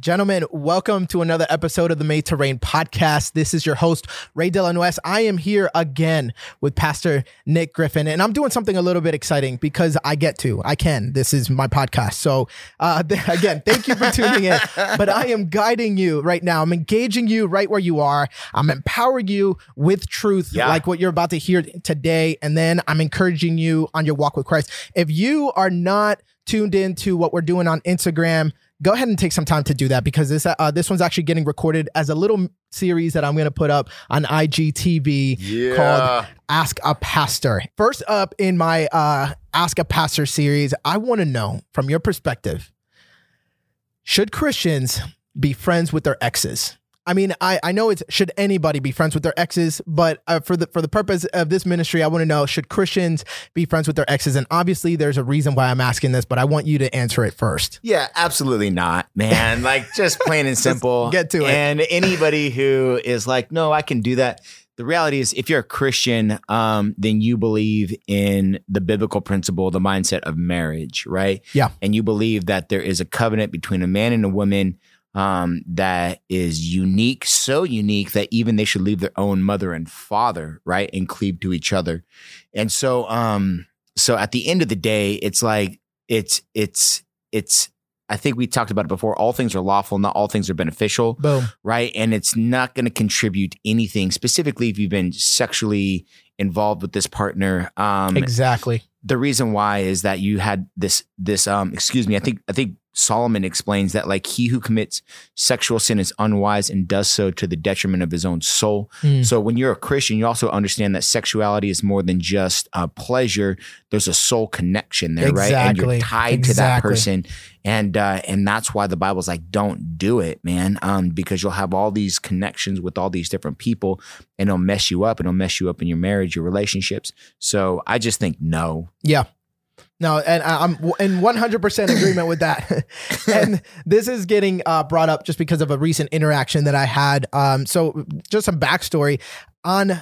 Gentlemen, welcome to another episode of the Made to Reign podcast. This is your host, Ray Delanuez. I am here again with Pastor Nick Griffin, and I'm doing something a little bit exciting because I get to. I can. This is my podcast. So, uh, th- again, thank you for tuning in. But I am guiding you right now. I'm engaging you right where you are. I'm empowering you with truth, Yeah. like what you're about to hear today. And then I'm encouraging you on your walk with Christ. If you are not tuned into what we're doing on Instagram, go ahead and take some time to do that because this uh, this one's actually getting recorded as a little series that I'm going to put up on IGTV Yeah. called Ask a Pastor. First up in my uh, Ask a Pastor series, I want to know from your perspective, should Christians be friends with their exes? I mean, I, I know it's should anybody be friends with their exes, but uh, for the for the purpose of this ministry, I want to know should Christians be friends with their exes? And obviously, there's a reason why I'm asking this, but I want you to answer it first. Yeah, absolutely not, man. Like just plain and simple. get to it. And anybody who is like, no, I can do that. The reality is, if you're a Christian, um, then you believe in the biblical principle, the mindset of marriage, right? Yeah. And you believe that there is a covenant between a man and a woman um, that is unique, so unique that even they should leave their own mother and father, right, and cleave to each other. And so, um, so at the end of the day, it's like it's it's it's. I think we talked about it before. All things are lawful, not all things are beneficial Boom. right? And it's not going to contribute anything, specifically if you've been sexually involved with this partner. Um, Exactly. the reason why is that you had this this um excuse me i think i think solomon explains that like he who commits sexual sin is unwise and does so to the detriment of his own soul. Hmm. so when you're a christian you also understand that sexuality is more than just uh, pleasure. There's a soul connection there right? And you're tied to that person. And uh and that's why the bible's like don't do it man um because you'll have all these connections with all these different people and it'll mess you up. And it'll mess you up in your marriage your relationships. So i just think no. Yeah. No, and I'm in 100% agreement with that. and this is getting uh, brought up just because of a recent interaction that I had. Um, so, just some backstory. On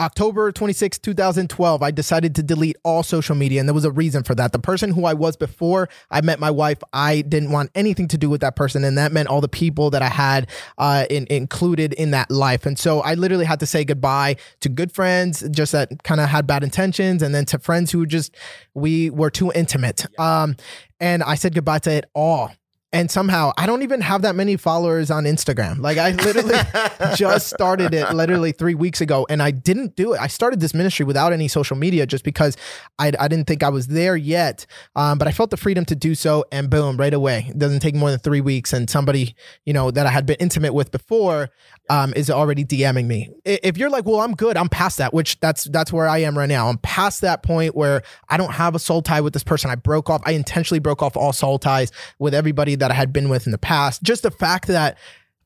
October 26, 2012, I decided to delete all social media, and there was a reason for that. The person who I was before I met my wife, I didn't want anything to do with that person, and that meant all the people that I had uh, in, included in that life. And so I literally had to say goodbye to good friends, just that kind of had bad intentions, and then to friends who just we were too intimate. Um, and I said goodbye to it all. And somehow I don't even have that many followers on Instagram. Like I literally just started it literally three weeks ago and I didn't do it. I started this ministry without any social media just because I, I didn't think I was there yet. Um, but I felt the freedom to do so and boom, right away. It doesn't take more than three weeks. And somebody, you know, that I had been intimate with before um, is already DMing me. If you're like, well, I'm good, I'm past that, which that's that's where I am right now. I'm past that point where I don't have a soul tie with this person. I broke off, I intentionally broke off all soul ties with everybody that I had been with in the past. Just the fact that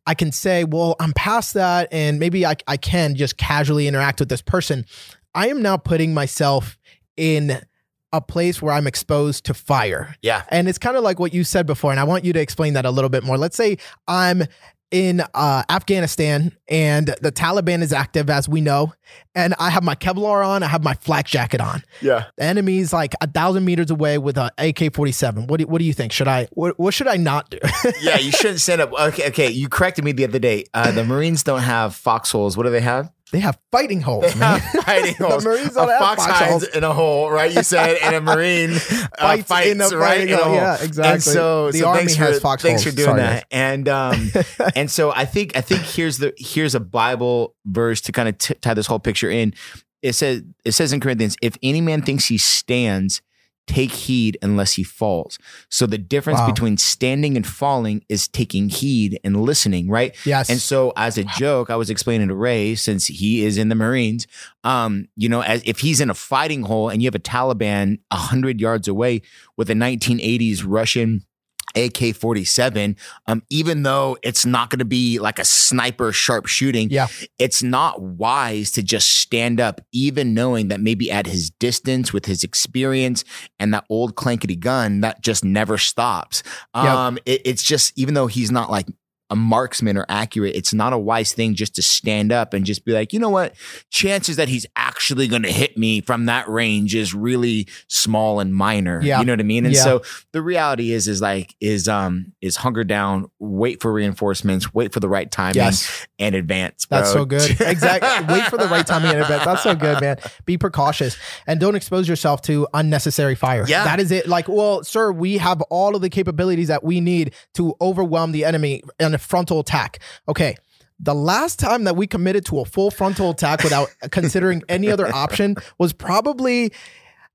I can say, well, I'm past that, and maybe I, I can just casually interact with this person. I am now putting myself in a place where I'm exposed to fire. yeah And it's kind of like what you said before, and I want you to explain that a little bit more. Let's say I'm in uh, Afghanistan and the Taliban is active, as we know, and I have my Kevlar on, I have my flak jacket on. yeah The enemy's like a thousand meters away with a AK forty seven. What do, what do you think? Should I what, what should I not do? yeah, you shouldn't stand up. Okay, okay. You corrected me the other day. Uh, the Marines don't have foxholes. What do they have? They have fighting holes, man. fighting holes. the Marines a don't have fox hides in a hole, right? You said, and a Marine uh, Fights fights, in a right fighting in a hole. Yeah, exactly. And so, The so Army thanks has for, foxholes. Thanks for doing Sorry, that. And um, and so I think I think here's the here's a Bible verse to kind of t- tie this whole picture in. It says it says in Corinthians, if any man thinks he stands, take heed unless he falls. So the difference Wow. between standing and falling is taking heed and listening, right? yes. And so, as a joke, I was explaining to Ray, since he is in the Marines, um, you know, as if he's in a fighting hole and you have a Taliban a hundred yards away with a 1980s Russian AK 47, um, even though it's not going to be like a sniper sharp shooting, Yeah. it's not wise to just stand up, even knowing that maybe at his distance with his experience and that old clankety gun that just never stops. Yep. Um, it- it's just, even though he's not like a marksman or accurate, it's not a wise thing just to stand up and just be like, you know what? Chances that he's actually going to hit me from that range is really small and minor. Yeah. You know what I mean? And Yeah. so the reality is, is like, is, um, is hunker down, wait for reinforcements, wait for the right timing Yes. and advance. Bro. That's so good. Exactly. Wait for the right timing and event. That's so good, man. Be precautious and don't expose yourself to unnecessary fire. Yeah. That is it. Like, well, sir, we have all of the capabilities that we need to overwhelm the enemy in a frontal attack. Okay. The last time that we committed to a full frontal attack without considering any other option was probably,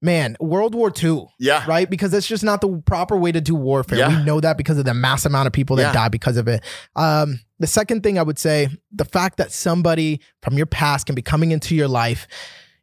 man, World War II. Yeah. Right? Because it's just not the proper way to do warfare. Yeah. We know that because of the mass amount of people that Yeah. die because of it. Um, the second thing I would say, the fact that somebody from your past can be coming into your life,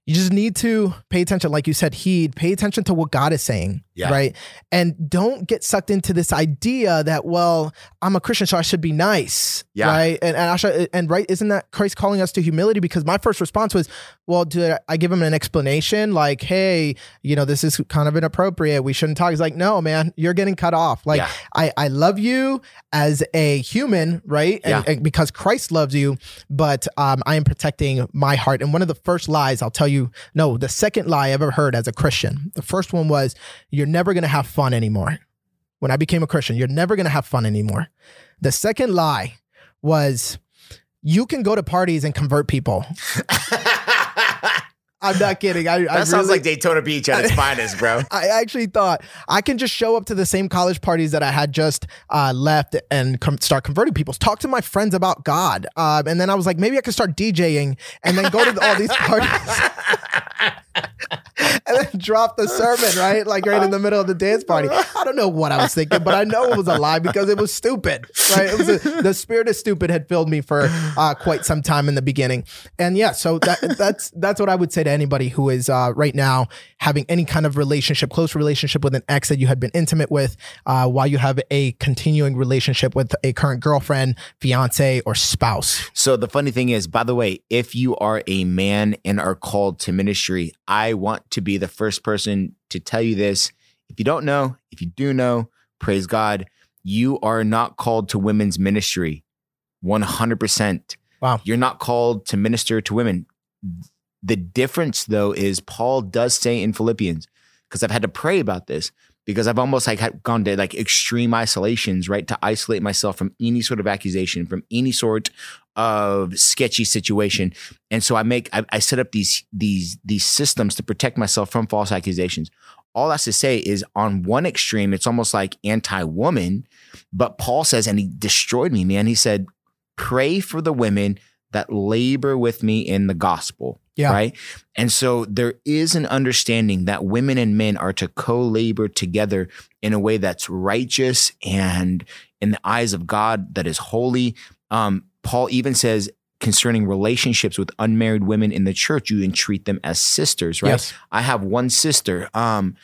you just need to pay attention. Like you said, heed, pay attention to what God is saying. Yeah. Right. And don't get sucked into this idea that, well, I'm a Christian, so I should be nice. Yeah. Right. And, and I should, and right, isn't that Christ calling us to humility? Because my first response was, well, do I give him an explanation like, hey, you know, this is kind of inappropriate. We shouldn't talk. He's like, no, man, you're getting cut off. Like, Yeah. I, I love you as a human, right? And, Yeah. and because Christ loves you, but um, I am protecting my heart. And one of the first lies I'll tell you, no, the second lie I ever heard as a Christian, the first one was, you're never going to have fun anymore. When I became a Christian, you're never going to have fun anymore. The second lie was, you can go to parties and convert people. I'm not kidding. I, that I sounds really- like Daytona Beach at its finest, bro. I actually thought I can just show up to the same college parties that I had just uh, left and com- start converting people. Talk to my friends about God, um, and then I was like, maybe I could start DJing and then go to all these parties. and then drop the sermon right? Like right in the middle of the dance party. I don't know what i was thinking but i know it was a lie because it was stupid right? It was a, the spirit of stupid had filled me for uh, quite some time in the beginning. And yeah so that that's that's what i would say to anybody who is uh, right now having any kind of relationship close relationship with an ex that you had been intimate with uh, while you have a continuing relationship with a current girlfriend fiance or spouse. So the funny thing is, by the way, if you are a man and are called to ministry, I want to be the first person to tell you this. If you don't know, if you do know, praise God, you are not called to women's ministry. 100%. Wow. You're not called to minister to women. The difference though is Paul does say in Philippians, because I've had to pray about this, because I've almost like had gone to like extreme isolations, right? To isolate myself from any sort of accusation, from any sort of sketchy situation. And so I make I, I set up these these these systems to protect myself from false accusations. All that's to say is on one extreme, it's almost like anti-woman, but Paul says, and he destroyed me, man. He said, pray for the women that labor with me in the gospel. Yeah. Right. And so there is an understanding that women and men are to co labor together in a way that's righteous and in the eyes of God that is holy. Um, Paul even says concerning relationships with unmarried women in the church, you entreat them as sisters, right? Yes. I have one sister. Um,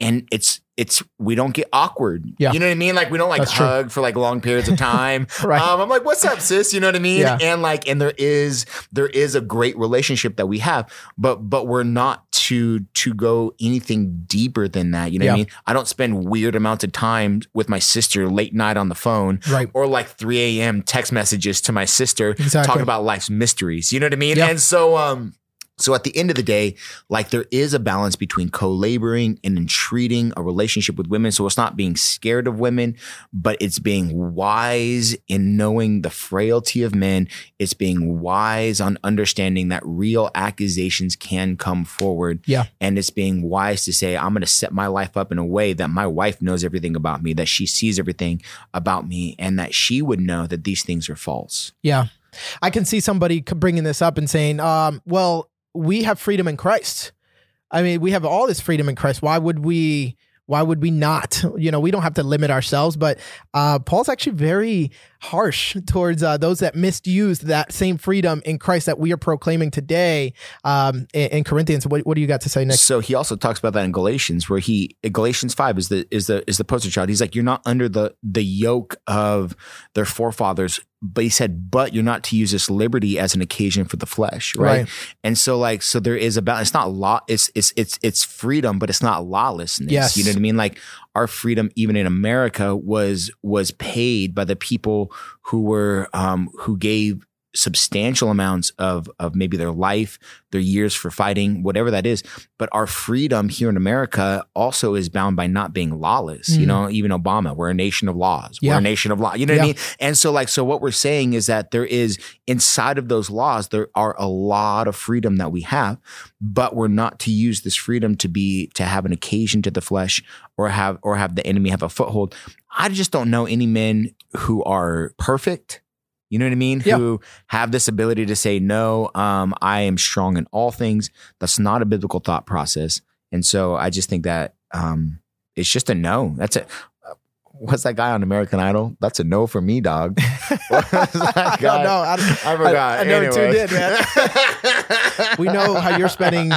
and it's it's we don't get awkward. Yeah. You know what I mean? Like we don't like That's true. hug for like long periods of time. Right. Um, I'm like, what's up, sis? You know what I mean? Yeah. And like, and there is there is a great relationship that we have, but but we're not to to go anything deeper than that. You know what I mean? I don't spend weird amounts of time with my sister late night on the phone Right. or like 3 a.m. text messages to my sister Exactly. talking about life's mysteries. You know what I mean? Yeah. And so um so at the end of the day, like there is a balance between co-laboring and entreating a relationship with women. So it's not being scared of women, but it's being wise in knowing the frailty of men. It's being wise on understanding that real accusations can come forward. Yeah. And it's being wise to say, I'm going to set my life up in a way that my wife knows everything about me, that she sees everything about me, and that she would know that these things are false. Yeah. I can see somebody bringing this up and saying, um, well, we have freedom in Christ. I mean, we have all this freedom in Christ. Why would we? Why would we not? You know, we don't have to limit ourselves, but uh, Paul's actually very harsh towards uh, those that misused that same freedom in Christ that we are proclaiming today um, in, in Corinthians. What, what do you got to say next? So he also talks about that in Galatians, where he Galatians five is the is the is the poster child. He's like, you're not under the the yoke of their forefathers but he said, but you're not to use this liberty as an occasion for the flesh, right? Right. And so like so there is about it's not law it's it's it's it's freedom, but it's not lawlessness. Yes. You know what I mean? Like our freedom even in America was was paid by the people who were um who gave substantial amounts of of maybe their life, their years for fighting, whatever that is. But our freedom here in America also is bound by not being lawless. You Mm. know, even Obama, we're a nation of laws. We're a nation of law. You know what I mean? And so like so what we're saying is that there is inside of those laws there are a lot of freedom that we have, but we're not to use this freedom to be to have an occasion to the flesh or have or have the enemy have a foothold. I just don't know any men who are perfect. You know what I mean? Yeah. Who have this ability to say, no, um, I am strong in all things. That's not a biblical thought process. And so I just think that um, it's just a no. That's it. What's that guy on American Idol? That's a no for me, dog. I don't know. I, I forgot. I, I Anyways. in, man. we know how you're spending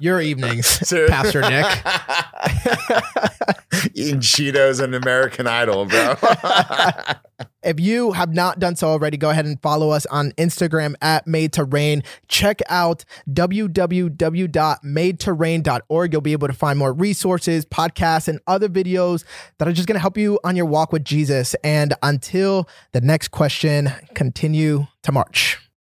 your evenings. Pastor Nick. Eating Cheetos and American Idol, bro. If you have not done so already, go ahead and follow us on Instagram at Made to Reign. Check out www.madetoreign.org. You'll be able to find more resources, podcasts, and other videos that are just going to help you on your walk with Jesus. And until the next question, continue to march.